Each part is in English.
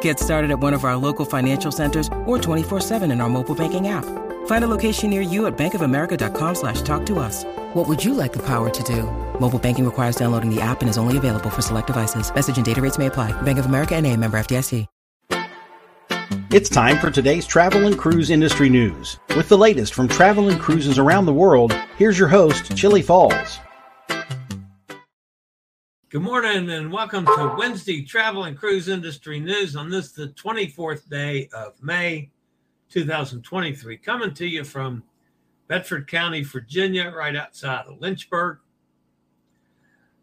Get started at one of our local financial centers or 24-7 in our mobile banking app. Find a location near you at bankofamerica.com slash talk to us. What would you like the power to do? Mobile banking requires downloading the app and is only available for select devices. Message and data rates may apply. Bank of America and a member FDIC. It's time for today's travel and cruise industry news. With the latest from travel and cruises around the world, here's your host, Chillie Falls. Good morning and welcome to Wednesday Travel and Cruise Industry News on this, the 24th day of May 2023. Coming to you from Bedford County, Virginia, right outside of Lynchburg.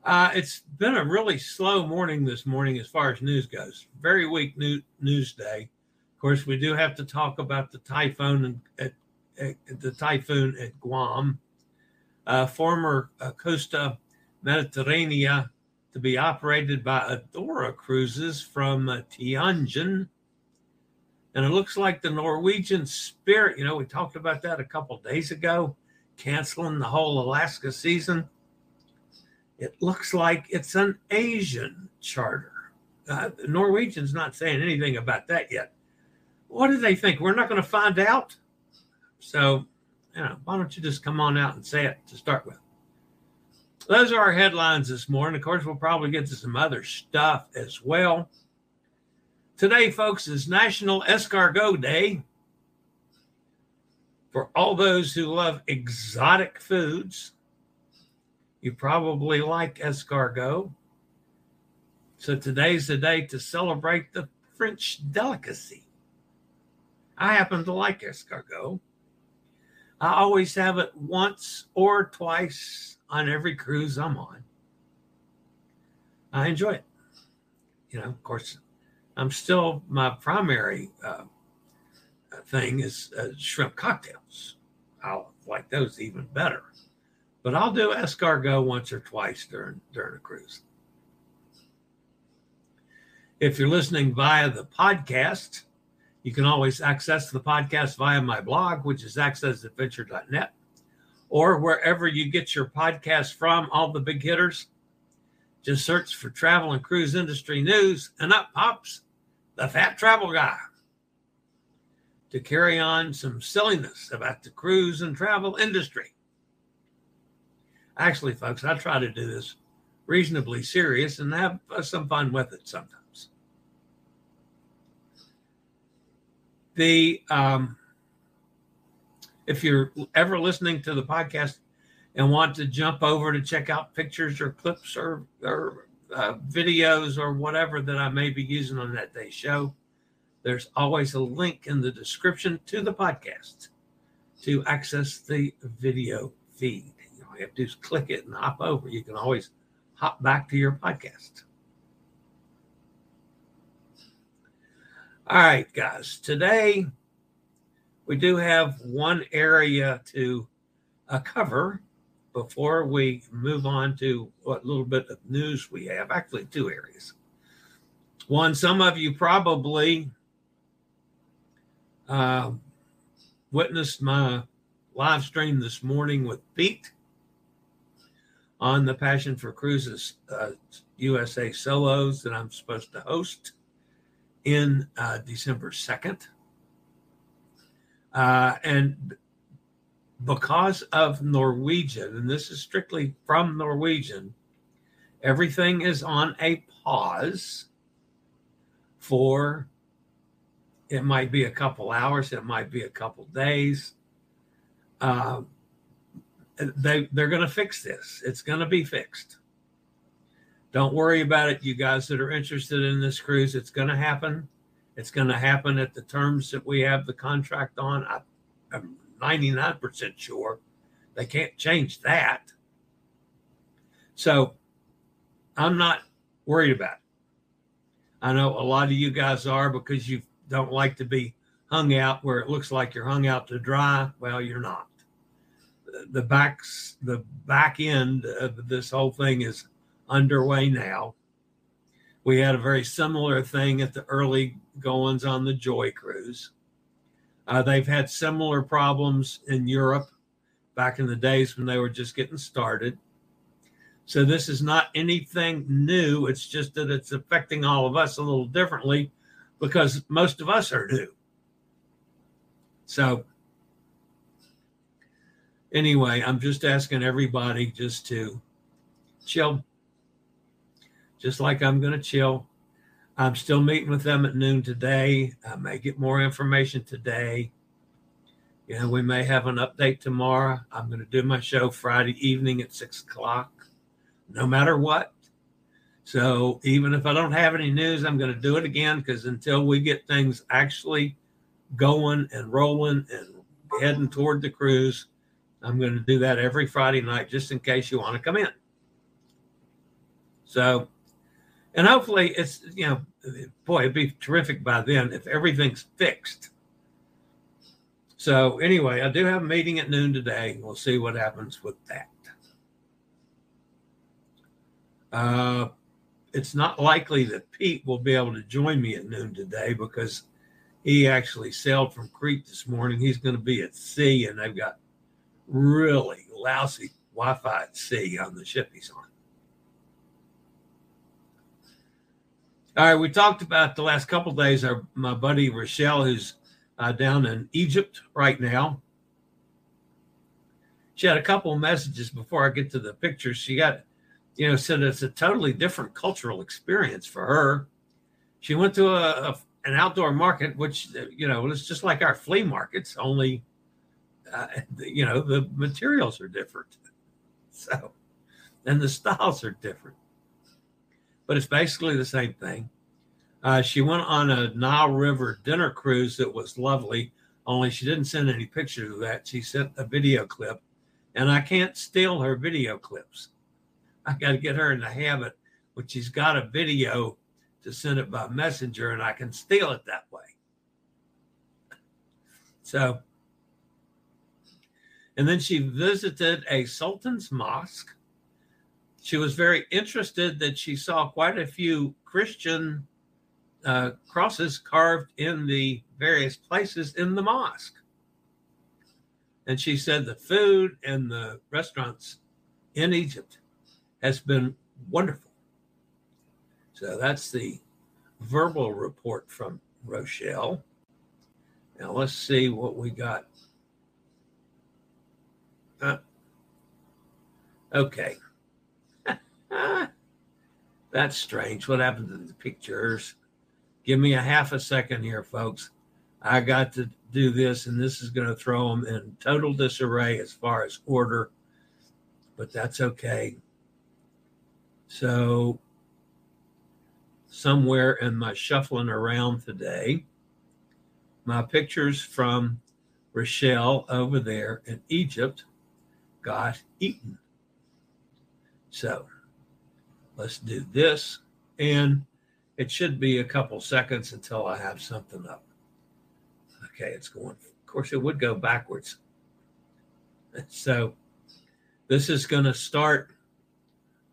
Uh, it's been a really slow morning this morning as far as news goes. Very weak new, news day. Of course, we do have to talk about the typhoon at, at, at the typhoon at Guam. Uh, former uh, Costa Mediterranea to be operated by Adora Cruises from uh, Tianjin. And it looks like the Norwegian Spirit, you know, we talked about that a couple days ago, canceling the whole Alaska season. It looks like it's an Asian charter. Uh, the Norwegian's not saying anything about that yet. What do they think? We're not going to find out. So, you know, why don't you just come on out and say it to start with? Those are our headlines this morning. Of course, we'll probably get to some other stuff as well. Today, folks, is National Escargot Day. For all those who love exotic foods, you probably like escargot. So today's the day to celebrate the French delicacy. I happen to like escargot. I always have it once or twice on every cruise I'm on. I enjoy it. You know, of course, I'm still my primary uh, thing is uh, shrimp cocktails. I like those even better, but I'll do escargot once or twice during during a cruise. If you're listening via the podcast, you can always access the podcast via my blog, which is accessadventure.net, or wherever you get your podcast from, all the big hitters. Just search for travel and cruise industry news, and up pops the fat travel guy to carry on some silliness about the cruise and travel industry. Actually, folks, I try to do this reasonably serious and have some fun with it sometimes. The um, if you're ever listening to the podcast and want to jump over to check out pictures or clips or, or uh, videos or whatever that I may be using on that day's show, there's always a link in the description to the podcast to access the video feed. All you have to do is click it and hop over. You can always hop back to your podcast. All right, guys. Today we do have one area to uh, cover before we move on to what little bit of news we have. Actually, two areas. One, some of you probably uh, witnessed my live stream this morning with Pete on the Passion for Cruises uh, USA solos that I'm supposed to host. In uh, December 2nd. Uh, and because of Norwegian, and this is strictly from Norwegian, everything is on a pause for it might be a couple hours, it might be a couple days. Uh, they they're going to fix this. It's going to be fixed. Don't worry about it, you guys that are interested in this cruise. It's going to happen. It's going to happen at the terms that we have the contract on. I, I'm 99% sure they can't change that. So I'm not worried about it. I know a lot of you guys are because you don't like to be hung out where it looks like you're hung out to dry. Well, you're not. The backs, the back end of this whole thing is underway now. We had a very similar thing at the early goings on the Joy Cruise. Uh, they've had similar problems in Europe back in the days when they were just getting started. So this is not anything new. It's just that it's affecting all of us a little differently because most of us are new. So anyway, I'm just asking everybody just to chill, just like I'm going to chill. I'm still meeting with them at noon today. I may get more information today. You know, we may have an update tomorrow. I'm going to do my show Friday evening at six o'clock, no matter what. So even if I don't have any news, I'm going to do it again because until we get things actually going and rolling and heading toward the cruise, I'm going to do that every Friday night just in case you want to come in. So and hopefully it's you know boy it'd be terrific by then if everything's fixed. So anyway i do have a meeting at noon today. We'll see what happens with that. Uh, it's not likely that pete will be able to join me at noon today because he actually sailed from crete this morning. He's going to be at sea and they've got really lousy wi-fi at sea on the ship he's on All right, we talked about the last couple days. Our my buddy Rochelle, who's uh, down in Egypt right now. She had a couple of messages before I get to the pictures. She got, you know, said it's a totally different cultural experience for her. She went to a, a an outdoor market, which you know was just like our flea markets, only uh, you know the materials are different, so and the styles are different but it's basically the same thing. Uh, she went on a Nile River dinner cruise that was lovely, only she didn't send any pictures of that. She sent a video clip, and I can't steal her video clips. I got to get her in the habit when she's got a video to send it by messenger, and I can steal it that way. So, and then she visited a Sultan's Mosque she was very interested that she saw quite a few Christian uh, crosses carved in the various places in the mosque. And she said the food and the restaurants in Egypt has been wonderful. So that's the verbal report from Rochelle. Now let's see what we got. Uh, okay. Ah, that's strange. What happened to the pictures? Give me a half a second here, folks. I got to do this, and this is going to throw them in total disarray as far as order, but that's okay. So, somewhere in my shuffling around today, my pictures from Rochelle over there in Egypt got eaten. So, Let's do this. And it should be a couple seconds until I have something up. Okay, it's going. Of course, it would go backwards. So this is going to start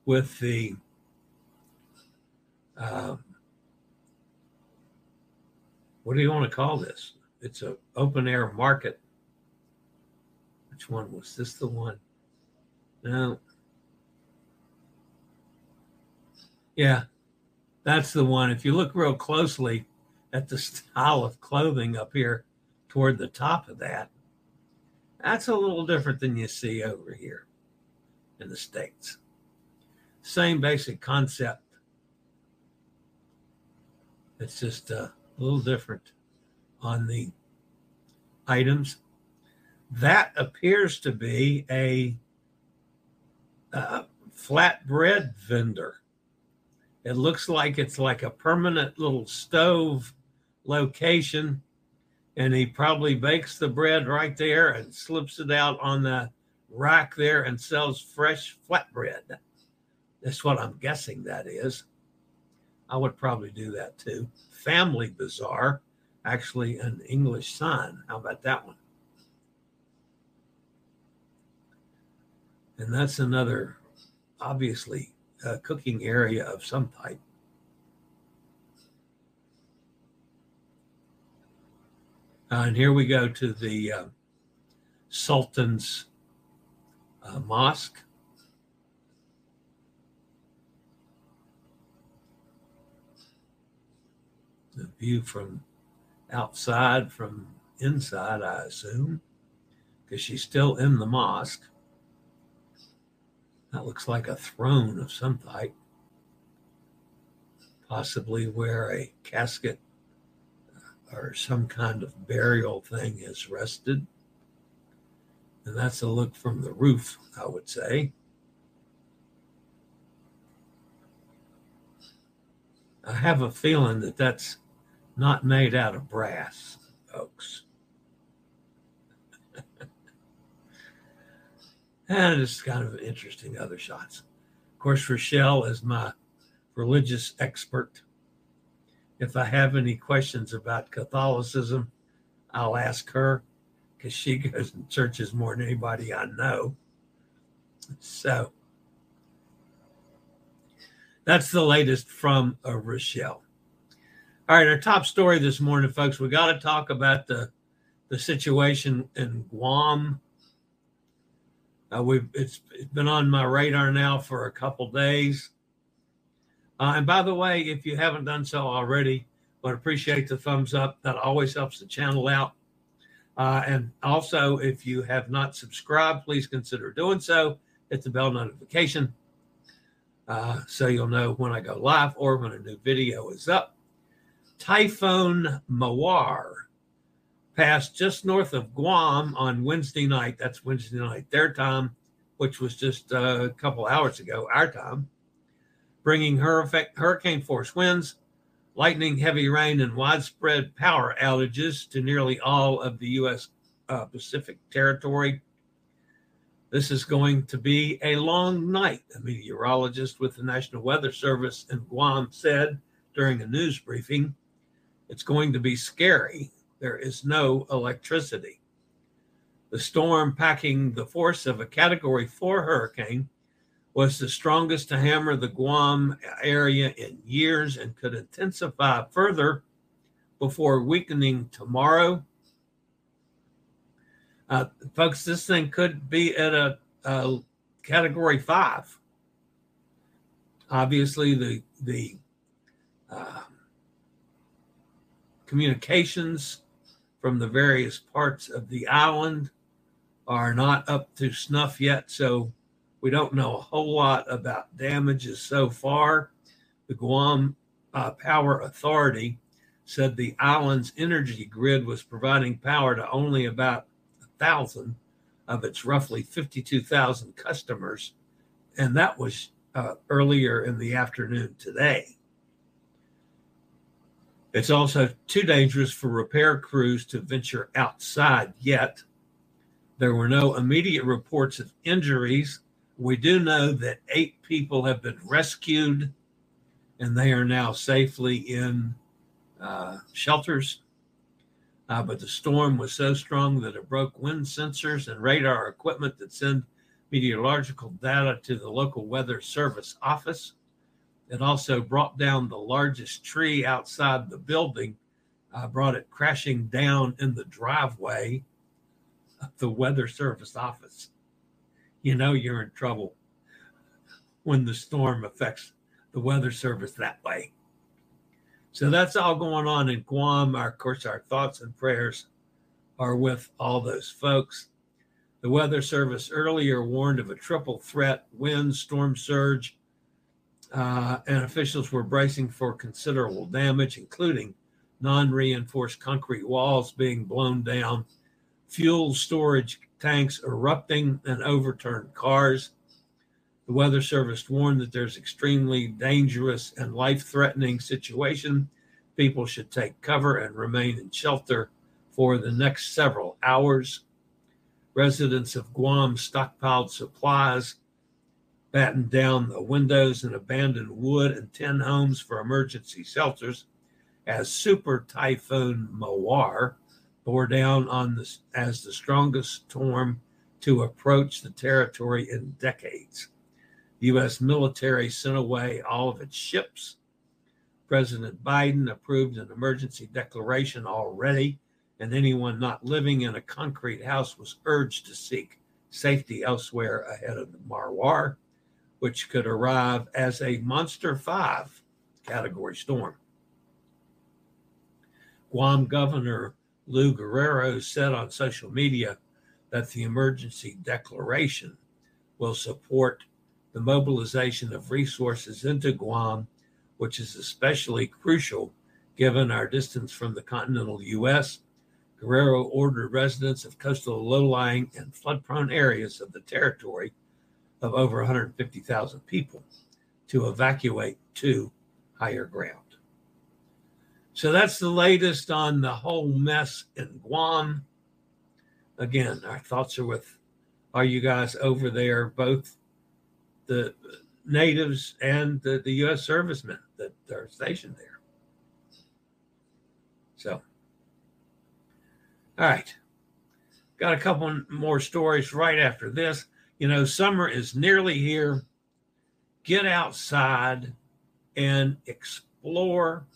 with the um, what do you want to call this? It's an open air market. Which one was this? The one? No, Yeah, that's the one. If you look real closely, at the style of clothing up here toward the top of that, that's a little different than you see over here in the States. Same basic concept. It's just a little different on the items. That appears to be a, a flatbread vendor. It looks like it's like a permanent little stove location. And he probably bakes the bread right there and slips it out on the rack there and sells fresh flatbread. That's what I'm guessing that is. I would probably do that too. Family Bazaar, actually an English sign. How about that one? And that's another, obviously, uh, cooking area of some type. Uh, and here we go to the uh, Sultan's uh, Mosque. The view from outside, from inside, I assume, because she's still in the mosque. That looks like a throne of some type, possibly where a casket uh, or some kind of burial thing has rested. And that's a look from the roof, I would say. I have a feeling that that's not made out of brass, folks. And it's kind of interesting other shots. Of course, Rochelle is my religious expert. If I have any questions about Catholicism, I'll ask her because she goes to churches more than anybody I know. So that's the latest from uh, Rochelle. All right, our top story this morning, folks. We got to talk about the the situation in Guam. Uh, we've it's, it's been on my radar now for a couple days. Uh, and by the way, if you haven't done so already, would appreciate the thumbs up. That always helps the channel out. Uh, and also, if you have not subscribed, please consider doing so. Hit the bell notification uh, so you'll know when I go live or when a new video is up. Typhoon Mawar passed just north of Guam on Wednesday night. That's Wednesday night, their time, which was just uh, a couple hours ago, our time bringing hurricane force winds, lightning, heavy rain, and widespread power outages to nearly all of the U.S. Uh, Pacific territory. This is going to be a long night, a meteorologist with the National Weather Service in Guam said during a news briefing. It's going to be scary. There is no electricity. The storm, packing the force of a Category 4 hurricane, was the strongest to hammer the Guam area in years and could intensify further before weakening tomorrow. Uh, folks, this thing could be at a, a, category five. Obviously, the the uh, communications from the various parts of the island are not up to snuff yet, so we don't know a whole lot about damages so far. The Guam uh, Power Authority said the island's energy grid was providing power to only about a thousand of its roughly 52,000 customers. And that was uh, earlier in the afternoon today. It's also too dangerous for repair crews to venture outside yet. There were no immediate reports of injuries we do know that eight people have been rescued and they are now safely in uh, shelters. Uh, but the storm was so strong that it broke wind sensors and radar equipment that send meteorological data to the local weather service office. It also brought down the largest tree outside the building, uh, brought it crashing down in the driveway of the weather service office you know you're in trouble when the storm affects the weather service that way. So that's all going on in Guam. Our, of course, our thoughts and prayers are with all those folks. The Weather Service earlier warned of a triple threat wind, storm surge, uh, and officials were bracing for considerable damage, including non reinforced concrete walls being blown down, fuel storage tanks erupting, and overturned cars. The Weather Service warned that there's extremely dangerous and life threatening situation. People should take cover and remain in shelter for the next several hours. Residents of Guam stockpiled supplies, battened down the windows, and abandoned wood and tin homes for emergency shelters as Super Typhoon Mawar bore down on this as the strongest storm to approach the territory in decades. U.S. military sent away all of its ships. President Biden approved an emergency declaration already and anyone not living in a concrete house was urged to seek safety elsewhere ahead of the Mawar, which could arrive as a Monster 5 category storm. Guam Governor Lou Guerrero said on social media that the emergency declaration will support the mobilization of resources into Guam, which is especially crucial given our distance from the continental U.S Guerrero ordered residents of coastal low-lying and flood-prone areas of the territory of over 150,000 people to evacuate to higher ground. So that's the latest on the whole mess in Guam. Again, our thoughts are with are you guys over there, both the natives and the, the U.S. servicemen that are stationed there. So all right. Got a couple more stories right after this. You know, summer is nearly here. Get outside and explore.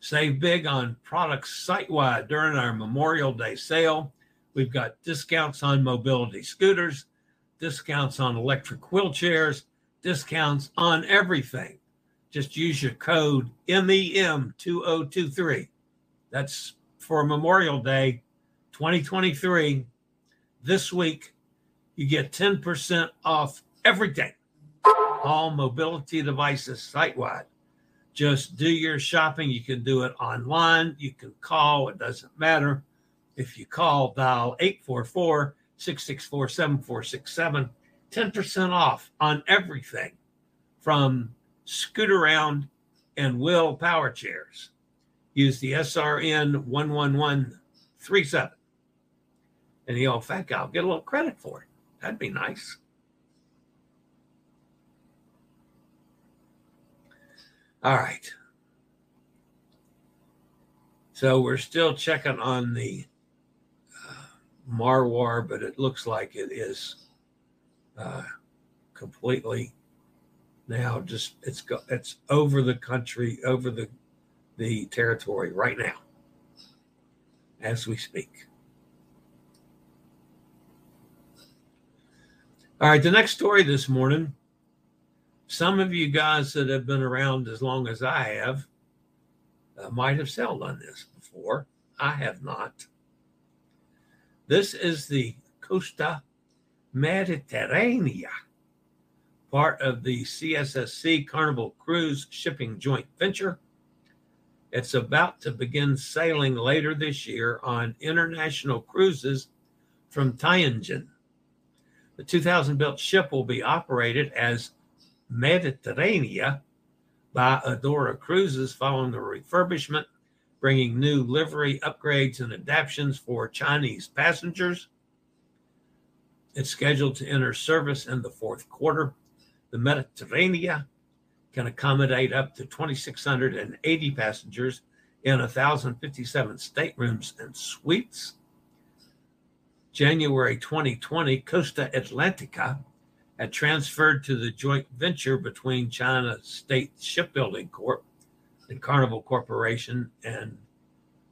Save big on products site wide during our Memorial Day sale. We've got discounts on mobility scooters, discounts on electric wheelchairs, discounts on everything. Just use your code MEM2023. That's for Memorial Day 2023. This week, you get 10% off everything, all mobility devices site wide. Just do your shopping. You can do it online, you can call, it doesn't matter. If you call, dial 844 664 7467, 10% off on everything from Scootaround and WHILL power chairs. Use the SRN 11137. And the old fat guy will get a little credit for it. That'd be nice. All right. So we're still checking on the Mawar, but it looks like it is uh, completely now just it's it's over the country, over the the territory right now as we speak. All right, the next story this morning. Some of you guys that have been around as long as I have uh, might have sailed on this before. I have not. This is the Costa Mediterranea, part of the CSSC Carnival Cruise Shipping Joint Venture. It's about to begin sailing later this year on international cruises from Tianjin. The 2000 built ship will be operated as Mediterranea by Adora Cruises following the refurbishment bringing new livery upgrades and adaptations for Chinese passengers. It's scheduled to enter service in the fourth quarter. The Mediterranean can accommodate up to 2,680 passengers in 1,057 staterooms and suites. January 2020, Costa Atlantica had transferred to the joint venture between China State Shipbuilding Corp and Carnival Corporation and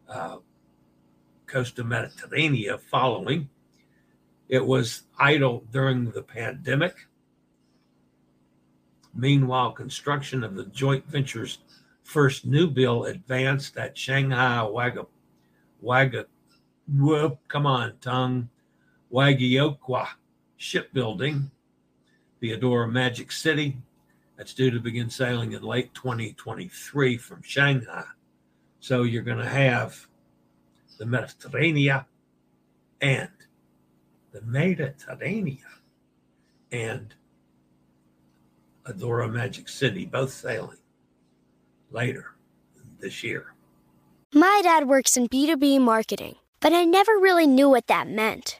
uh, coast of Mediterranean following. It was idle during the pandemic. Meanwhile, construction of the joint venture's first new bill advanced at Shanghai Waga, Waga, whoop, come on, tongue, Waigaoqiao Shipbuilding, the Adora Magic City. That's due to begin sailing in late 2023 from Shanghai. So you're going to have the Mediterranean and the Mediterranean and Adora Magic City, both sailing later this year. My dad works in B2B marketing, but I never really knew what that meant.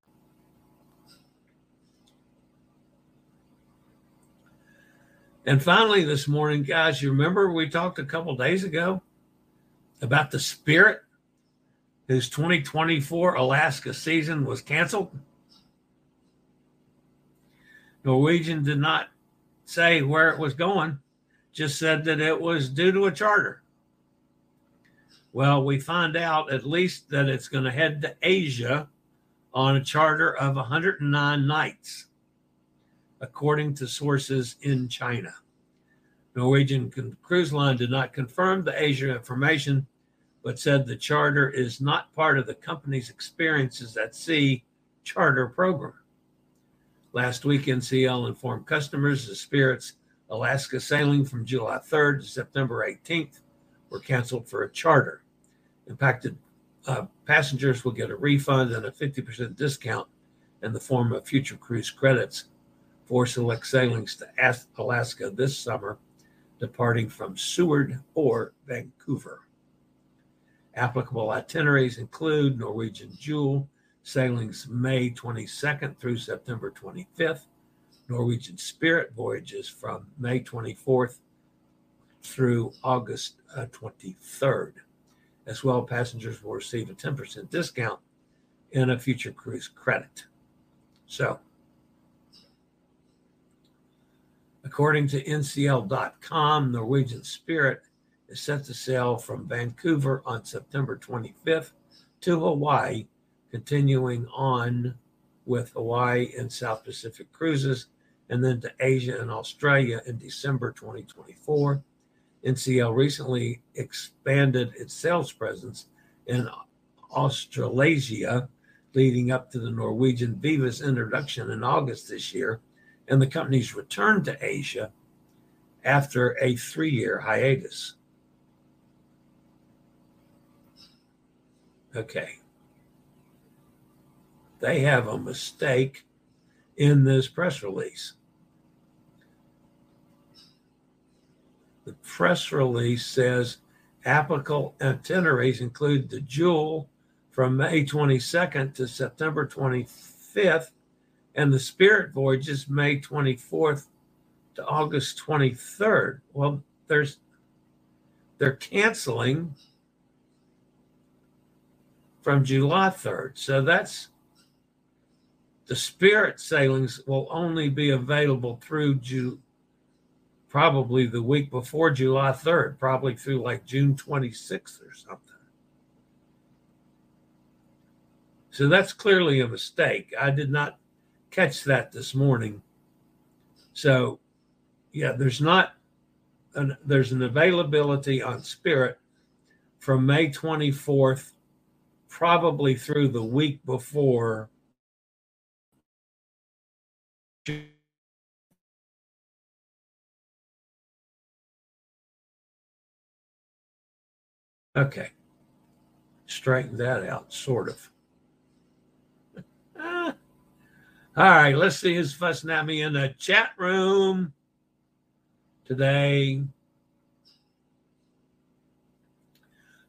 And finally, this morning, guys, you remember we talked a couple days ago about the Spirit, whose 2024 Alaska season was canceled? Norwegian did not say where it was going, just said that it was due to a charter. Well, we find out at least that it's going to head to Asia on a charter of 109 nights, according to sources in China. Norwegian Cruise Line did not confirm the Asia information, but said the charter is not part of the company's experiences at sea charter program. Last week, NCL informed customers the Spirit's Alaska sailing from July 3rd to September 18th were canceled for a charter. Impacted uh, passengers will get a refund and a 50% discount in the form of future cruise credits for select sailings to Alaska this summer, departing from Seward or Vancouver. Applicable itineraries include Norwegian Jewel, sailings May 22nd through September 25th. Norwegian Spirit voyages from May 24th through August uh, 23rd. As well, passengers will receive a 10% discount in a future cruise credit. So, according to NCL.com, Norwegian Spirit is set to sail from Vancouver on September 25th to Hawaii continuing on with Hawaii and South Pacific cruises, and then to Asia and Australia in December 2024. NCL recently expanded its sales presence in Australasia, leading up to the Norwegian Viva's introduction in August this year, and the company's return to Asia after a three year hiatus. Okay they have a mistake in this press release. The press release says applicable itineraries include the Jewel from May 22nd to September 25th, and the Spirit voyages May 24th to August 23rd. Well, there's they're canceling from July 3rd. So that's the Spirit sailings will only be available through Ju- probably the week before July 3rd, probably through like June 26th or something. So that's clearly a mistake. I did not catch that this morning. So, yeah, there's not an, there's an availability on Spirit from May 24th, probably through the week before Okay. Straighten that out, sort of. Ah. All right, let's see who's fussing at me in the chat room today.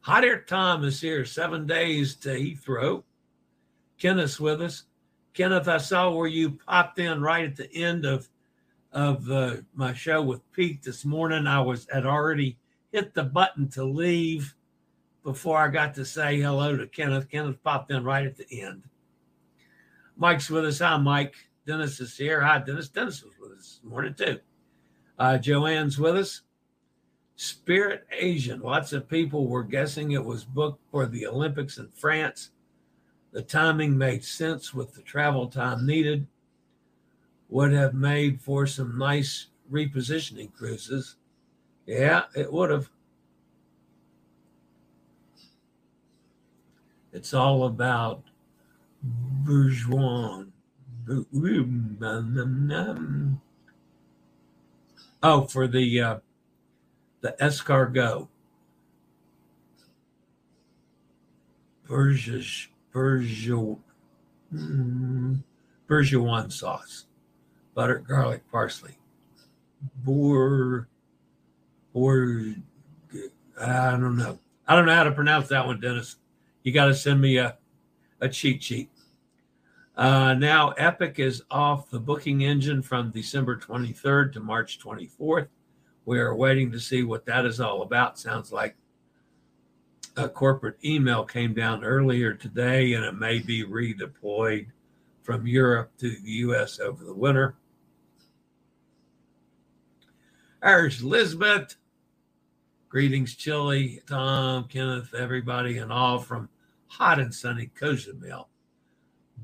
Hot Air Tom is here, seven days to Heathrow. Kenneth's with us. Kenneth, I saw where you popped in right at the end of of uh, my show with Pete this morning. I was had already hit the button to leave before I got to say hello to Kenneth. Kenneth popped in right at the end. Mike's with us. Hi, Mike. Dennis is here. Hi, Dennis. Dennis was with us morning too. Uh, Joanne's with us. Spirit Asian. Lots of people were guessing it was booked for the Olympics in France. The timing made sense with the travel time needed. Would have made for some nice repositioning cruises. Yeah, it would have. It's all about bourgeois. Oh, for the uh, the escargot. Bourgeois, bourgeois, mm, bourgeois sauce, butter, garlic, parsley. Bour, bour, I don't know. I don't know how to pronounce that one, Dennis. You got to send me a, a cheat sheet. Uh, now, Epic is off the booking engine from December 23rd to March 24th. We are waiting to see what that is all about. Sounds like a corporate email came down earlier today, and it may be redeployed from Europe to the U.S. over the winter. There's Elizabeth. Greetings, Chillie, Tom, Kenneth, everybody, and all from hot and sunny Cozumel.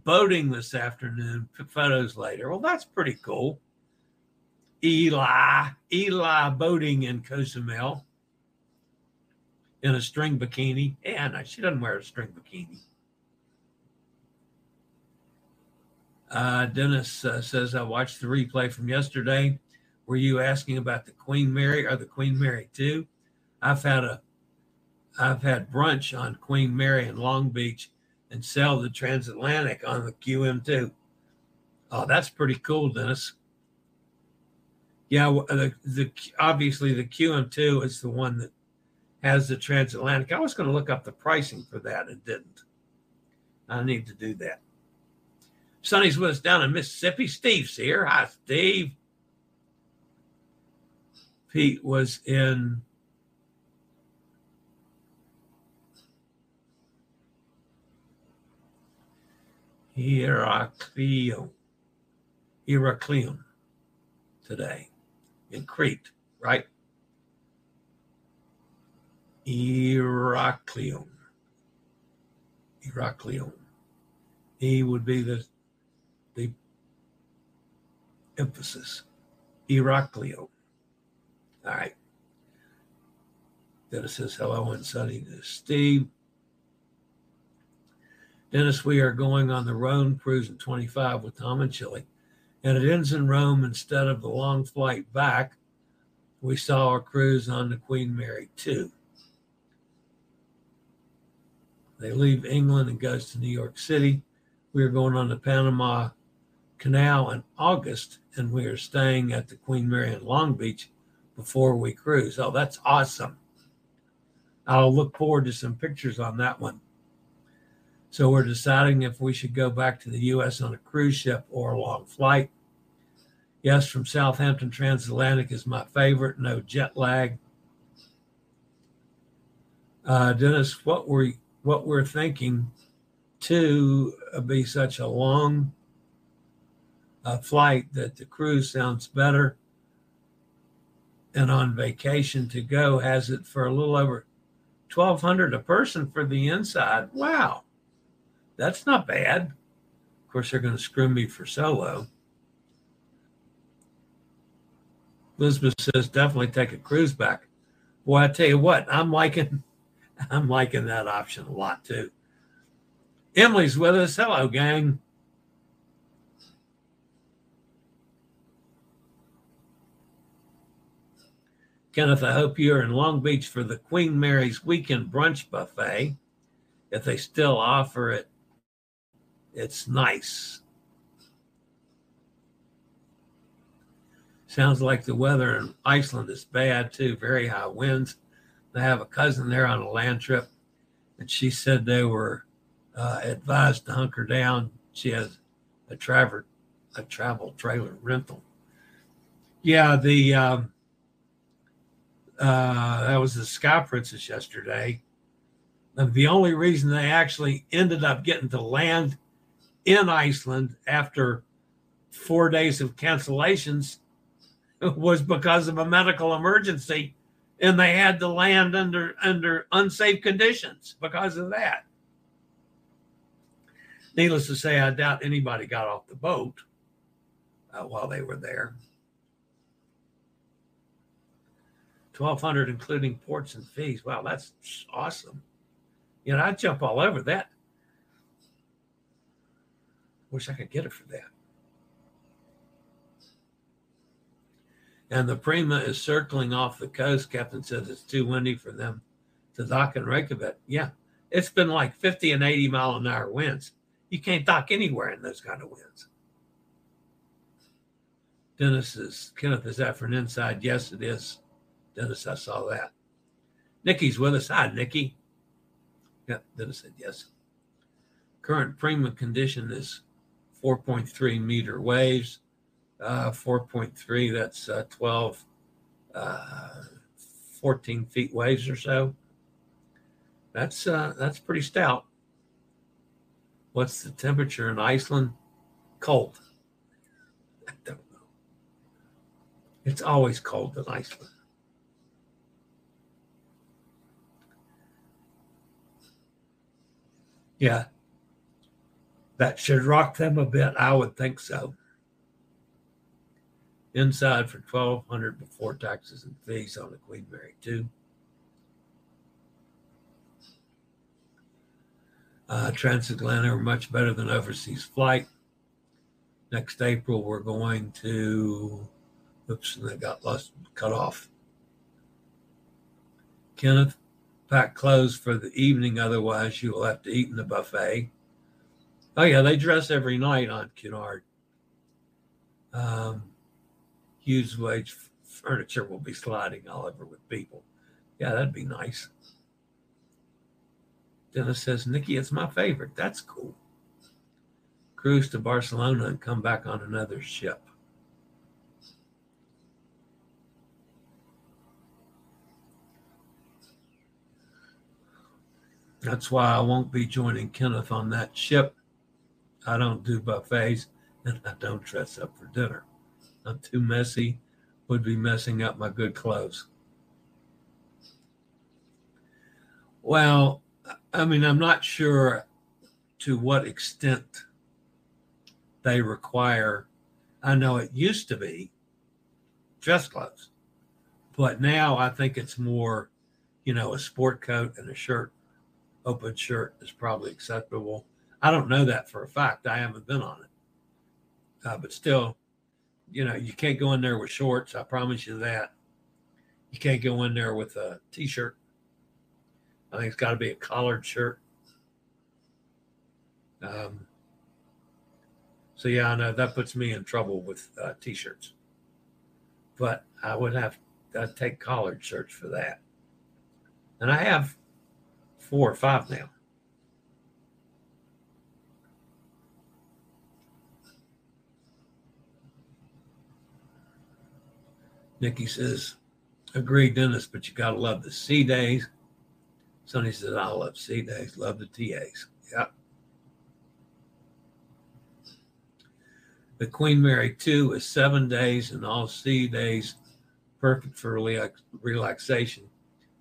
Boating this afternoon, photos later. Well, that's pretty cool. Eli, Eli boating in Cozumel in a string bikini. Yeah, no, she doesn't wear a string bikini. Uh, Dennis uh, says, I watched the replay from yesterday. Were you asking about the Queen Mary or the Queen Mary 2? I've had a I've had brunch on Queen Mary in Long Beach and sell the transatlantic on the QM2. Oh, that's pretty cool, Dennis. Yeah, the, the obviously the QM2 is the one that has the transatlantic. I was going to look up the pricing for that and didn't. I need to do that. Sonny's with us down in Mississippi. Steve's here. Hi, Steve. Pete was in Heraklion, Heraklion today in Crete, right? Heraklion. Heraklion. He would be the the emphasis. Heraklion. All right. Dennis says hello and sunny to Steve. Dennis, we are going on the Rhone cruise in 25 with Tom and Chillie, and it ends in Rome instead of the long flight back. We saw our cruise on the Queen Mary 2. They leave England and goes to New York City. We are going on the Panama Canal in August, and we are staying at the Queen Mary in Long Beach before we cruise. Oh, that's awesome. I'll look forward to some pictures on that one. So we're deciding if we should go back to the U.S. on a cruise ship or a long flight. Yes, from Southampton Transatlantic is my favorite. No jet lag. Uh, Dennis, what we what we're thinking to be such a long uh, flight that the cruise sounds better, and on vacation to go has it for a little over twelve hundred a person for the inside. Wow. That's not bad. Of course, they're going to screw me for solo. Elizabeth says definitely take a cruise back. Boy, I tell you what, I'm liking, I'm liking that option a lot too. Emily's with us. Hello, gang. Kenneth, I hope you are in Long Beach for the Queen Mary's Weekend Brunch Buffet, if they still offer it it's nice. Sounds like the weather in Iceland is bad too, very high winds. I have a cousin there on a land trip, and she said they were uh, advised to hunker down. She has a travel a travel trailer rental. Yeah, the um, uh, that was the Sky Princess yesterday. And the only reason they actually ended up getting to land in Iceland after four days of cancellations was because of a medical emergency and they had to land under under unsafe conditions because of that. Needless to say, I doubt anybody got off the boat uh, while they were there. 1200 including ports and fees. Wow, that's awesome. You know, I'd jump all over that. Wish I could get it for that. And the Prima is circling off the coast. Captain says it's too windy for them to dock in Reykjavik. Yeah, it's been like 50 and 80 mile an hour winds. You can't dock anywhere in those kind of winds. Dennis is, Kenneth, is that for an inside? Yes, it is. Dennis, I saw that. Nikki's with us. Hi, Nikki. Yeah, Dennis said yes. Current Prima condition is 4.3 meter waves uh, 4.3, that's uh, 12, uh, 14 feet waves or so. That's uh, that's pretty stout. What's the temperature in Iceland? Cold. I don't know. It's always cold in Iceland. Yeah. That should rock them a bit. I would think so inside for twelve hundred before taxes and fees on the Queen Mary two. Uh, transatlantic are much better than overseas flight. Next April, we're going to. Oops, and they got lost, cut off. Kenneth, pack clothes for the evening, otherwise you will have to eat in the buffet. Oh yeah, they dress every night on Cunard. Um, used wage furniture will be sliding all over with people. Yeah, that'd be nice. Dennis says, Nikki, it's my favorite. That's cool. Cruise to Barcelona and come back on another ship. That's why I won't be joining Kenneth on that ship. I don't do buffets and I don't dress up for dinner. I'm too messy, would be messing up my good clothes. Well, I mean, I'm not sure to what extent they require. I know it used to be dress clothes, but now I think it's more, you know, a sport coat and a shirt, open shirt is probably acceptable. I don't know that for a fact. I haven't been on it, uh, but still, you know, you can't go in there with shorts. I promise you that. You can't go in there with a t-shirt. I think it's got to be a collared shirt. Um, so yeah, I know that puts me in trouble with uh, t-shirts. But I would have to take collared shirts for that. And I have four or five now. Nikki says, agree, Dennis, but you got to love the sea days. Sonny says, I love sea days, love the TAs. Yeah. The Queen Mary 2 is seven days and all sea days, perfect for relax- relaxation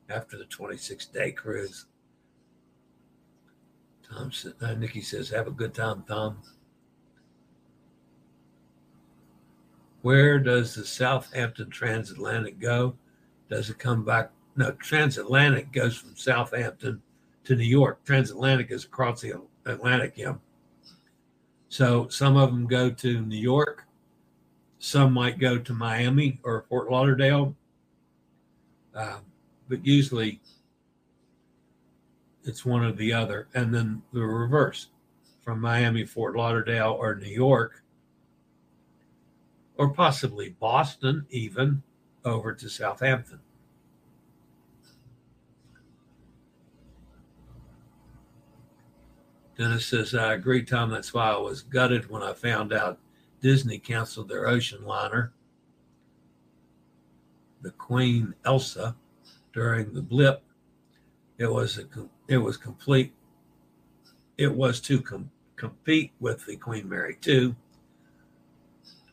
after the 26 day cruise. Tom uh, Nikki says, have a good time, Tom. Where does the Southampton transatlantic go? Does it come back? No, transatlantic goes from Southampton to New York. Transatlantic is across the Atlantic, yeah. So some of them go to New York, some might go to Miami or Fort Lauderdale, Um, but usually it's one or the other. And then the reverse from Miami, Fort Lauderdale, or New York, or possibly Boston, even over to Southampton. Dennis says, I agree, Tom. That's why I was gutted when I found out Disney canceled their ocean liner, the Queen Elsa, during the blip. It was a it was complete. It was to com- compete with the Queen Mary 2.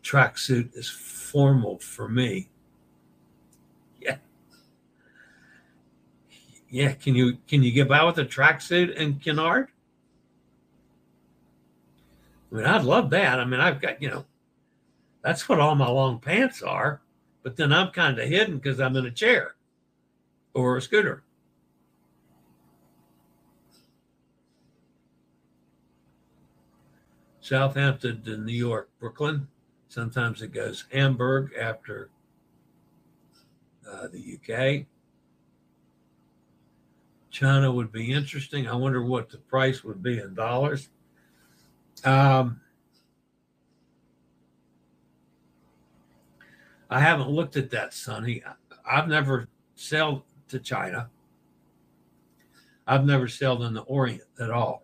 Tracksuit is formal for me. Yeah. Yeah, can you can you get by with a tracksuit and Cunard? I mean, I'd love that. I mean, I've got, you know, that's what all my long pants are, but then I'm kind of hidden because I'm in a chair or a scooter. Southampton to New York, Brooklyn. Sometimes it goes Hamburg after uh, the UK. China would be interesting. I wonder what the price would be in dollars. Um, I haven't looked at that, Sonny. I've never sailed to China. I've never sailed in the Orient at all.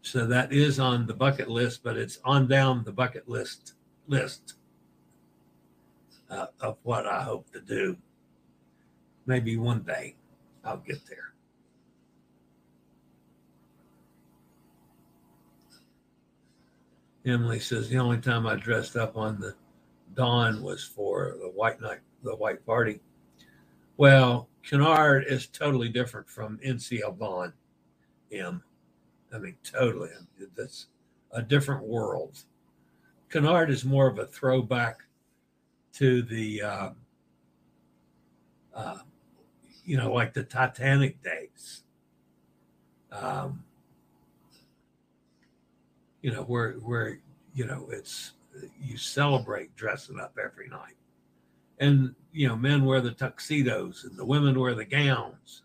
So that is on the bucket list, but it's on down the bucket list list uh, of what I hope to do. Maybe one day I'll get there. Emily says the only time I dressed up on the dawn was for the white night, the white party. Well, Cunard is totally different from NCL Bond. M. I mean, totally. That's a different world. Cunard is more of a throwback to the, uh, uh, you know, like the Titanic days. Um, you know, where where you know it's you celebrate dressing up every night, and you know, men wear the tuxedos and the women wear the gowns.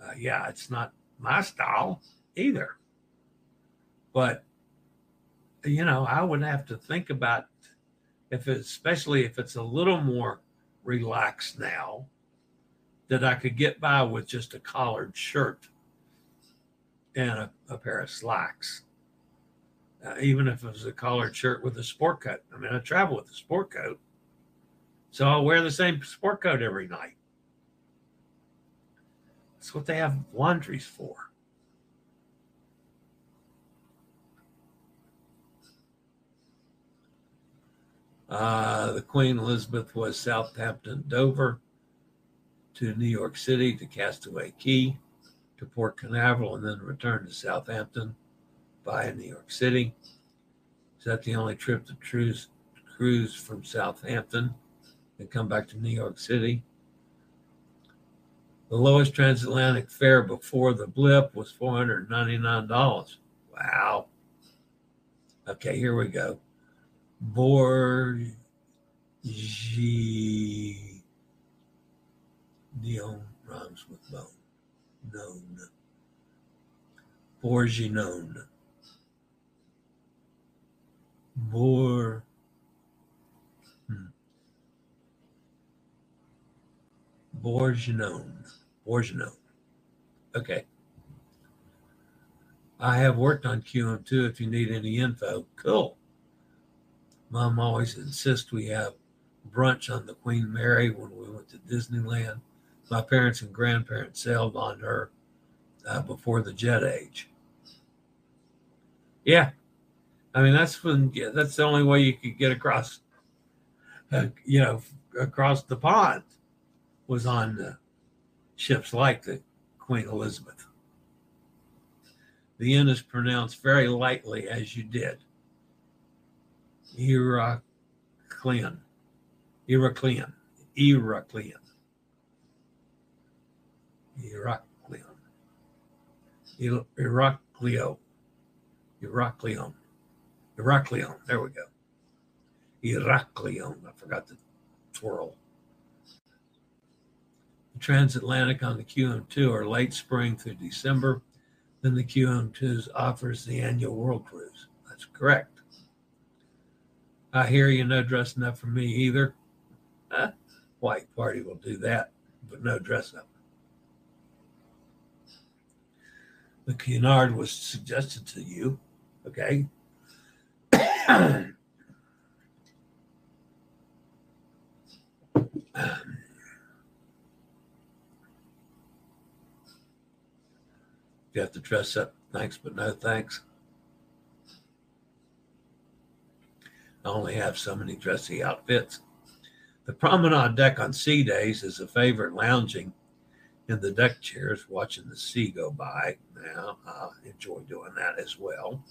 Uh, yeah, it's not my style either. But you know, I would have to think about if it's especially if it's a little more relaxed now, that I could get by with just a collared shirt and a, a pair of slacks. Uh, even if it was a collared shirt with a sport coat. I mean, I travel with a sport coat. So I'll wear the same sport coat every night. That's what they have laundries for. Uh, the Queen Elizabeth was Southampton, Dover to New York City to Castaway Key, to Port Canaveral and then returned to Southampton via New York City. Is that the only trip to cruise, cruise from Southampton and come back to New York City? The lowest transatlantic fare before the blip was $499. Wow. Okay, here we go. Borgi Dion rhymes with bone. Known. Borgignone. Bor. Hmm. Borgignone. Okay. I have worked on QM2 if you need any info. Cool. Mom always insists we have brunch on the Queen Mary when we went to Disneyland. My parents and grandparents sailed on her uh, before the jet age. Yeah, I mean that's when yeah, that's the only way you could get across, uh, you know, across the pond was on uh, ships like the Queen Elizabeth. The N is pronounced very lightly, as you did. Heraclean. Heraclean. Heraclean. Heracleon. Heracleo. Heracleon. Heracleon. There we go. Heracleon. I forgot the twirl. The transatlantic on the QM2 are late spring through December. Then the QM2 offers the annual world cruise. That's correct. I hear you, no dressing up for me either. White party will do that, but no dress up. The Cunard was suggested to you. Okay. you have to dress up, thanks, but no thanks. I only have so many dressy outfits. The promenade deck on sea days is a favorite lounging in the deck chairs, watching the sea go by. Now, I enjoy doing that as well.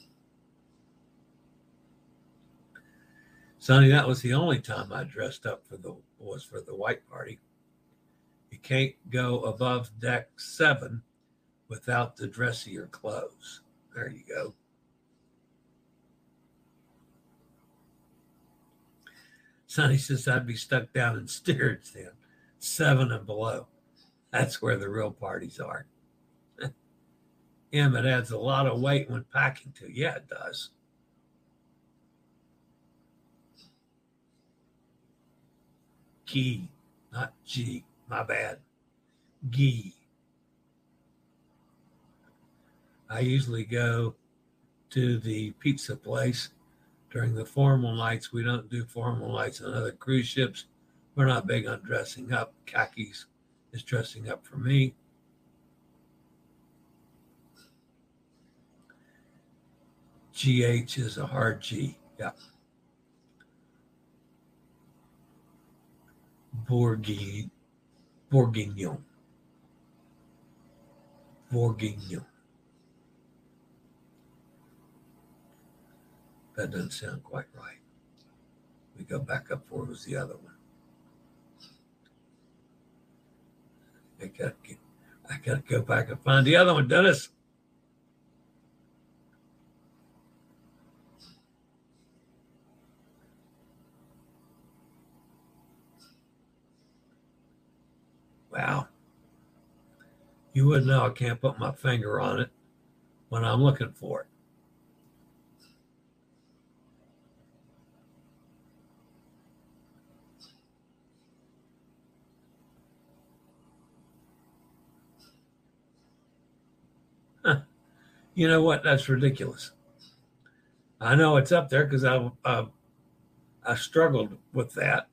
Sonny, that was the only time I dressed up for the was for the white party. You can't go above deck seven without the dressier clothes. There you go. Sonny says I'd be stuck down in steerage then, seven and below. That's where the real parties are. M, it adds a lot of weight when packing too. Yeah, it does. G, not G. My bad. Gee. I usually go to the pizza place during the formal nights. We don't do formal nights on other cruise ships. We're not big on dressing up. Khakis is dressing up for me. GH is a hard G. Yeah. Bourguignon. Bourguignon. Bourguignon. That doesn't sound quite right. We go back up for was the other one. I gotta get, I gotta go back and find the other one, Dennis. Wow. You wouldn't know I can't put my finger on it when I'm looking for it. You know what? That's ridiculous. I know it's up there because I uh, I struggled with that,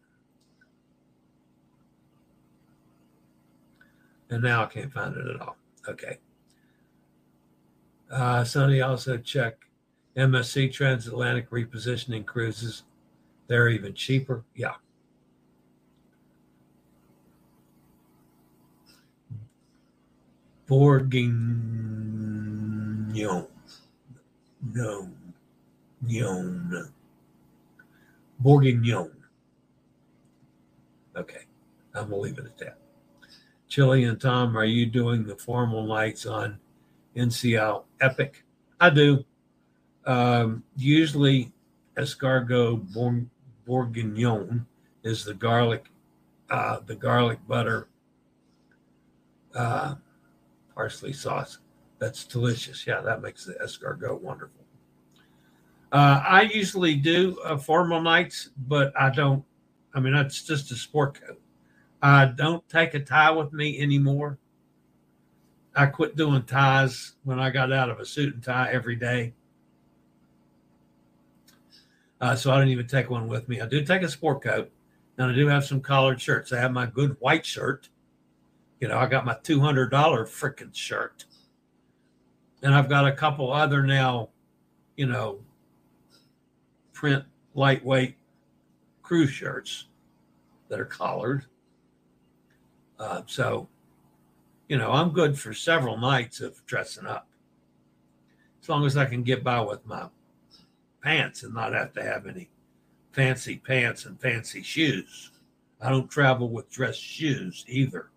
and now I can't find it at all. Okay. Uh, Sonny also check MSC transatlantic repositioning cruises. They're even cheaper. Yeah. Bourguignon. No. Nyon. Bourguignon. Okay. I'm going to leave it at that. Chillie and Tom, are you doing the formal nights on NCL Epic? I do. Um, usually, escargot bourguignon is the garlic, uh, the garlic butter, uh, parsley sauce. That's delicious. Yeah, that makes the escargot wonderful. Uh, I usually do uh, formal nights, but I don't. I mean, that's just a sport coat. I don't take a tie with me anymore. I quit doing ties when I got out of a suit and tie every day. Uh, so I don't even take one with me. I do take a sport coat, and I do have some collared shirts. I have my good white shirt. You know, I got my two hundred dollar freaking shirt, and I've got a couple other now, you know, print lightweight cruise shirts that are collared. Uh, so, you know, I'm good for several nights of dressing up, as long as I can get by with my pants and not have to have any fancy pants and fancy shoes. I don't travel with dress shoes either.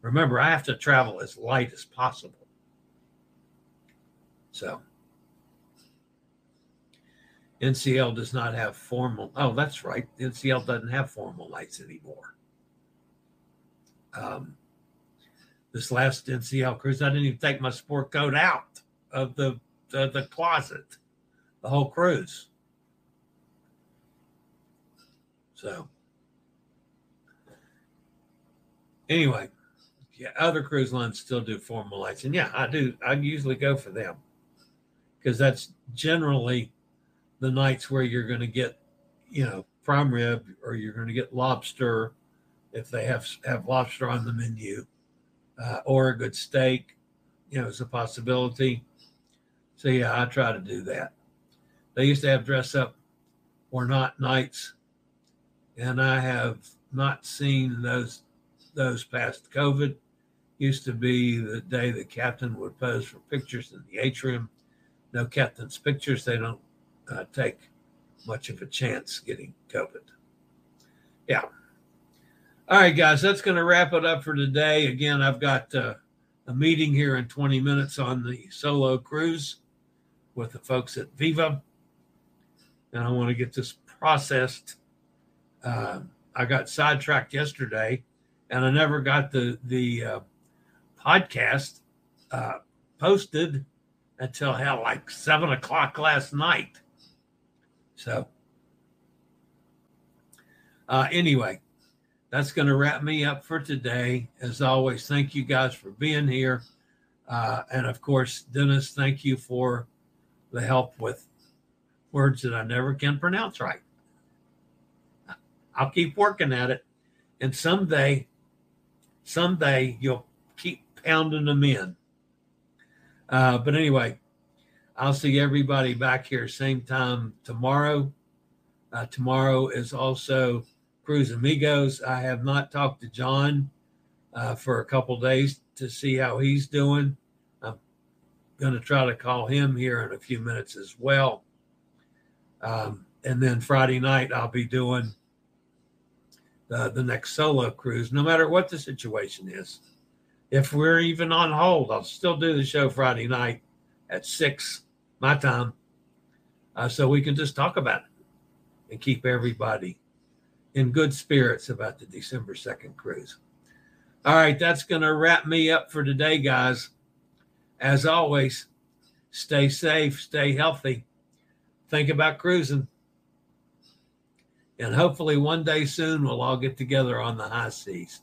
Remember, I have to travel as light as possible. So, NCL does not have formal. Oh, that's right. NCL doesn't have formal nights anymore. Um, this last NCL cruise, I didn't even take my sport coat out of the the, the closet, the whole cruise. So, anyway, yeah, other cruise lines still do formal lights, and yeah, I do. I usually go for them because that's generally the nights where you're going to get, you know, prime rib or you're going to get lobster if they have have lobster on the menu, uh, or a good steak, you know, is a possibility. So yeah, I try to do that. They used to have dress up or not nights, and I have not seen those those past COVID. Used to be the day the captain would pose for pictures in the atrium. No captain's pictures. They don't uh, take much of a chance getting COVID. Yeah. All right, guys, that's going to wrap it up for today. Again, I've got uh, a meeting here in 20 minutes on the solo cruise with the folks at Viva. And I want to get this processed. Uh, I got sidetracked yesterday and I never got the, the uh, podcast uh, posted until hell, like seven o'clock last night. So, uh, anyway, that's going to wrap me up for today. As always, thank you guys for being here. Uh, and of course, Dennis, thank you for the help with words that I never can pronounce right. I'll keep working at it. And someday, someday you'll keep pounding them in. Uh, but anyway, I'll see everybody back here same time tomorrow. Uh, tomorrow is also Cruise Amigos. I have not talked to John uh, for a couple days to see how he's doing. I'm going to try to call him here in a few minutes as well. Um, and then Friday night, I'll be doing the, the next solo cruise, no matter what the situation is. If we're even on hold, I'll still do the show Friday night at six my time, uh, so we can just talk about it and keep everybody in good spirits about the December 2nd cruise. All right, that's going to wrap me up for today, guys. As always, stay safe, stay healthy, think about cruising. And hopefully, one day soon, we'll all get together on the high seas.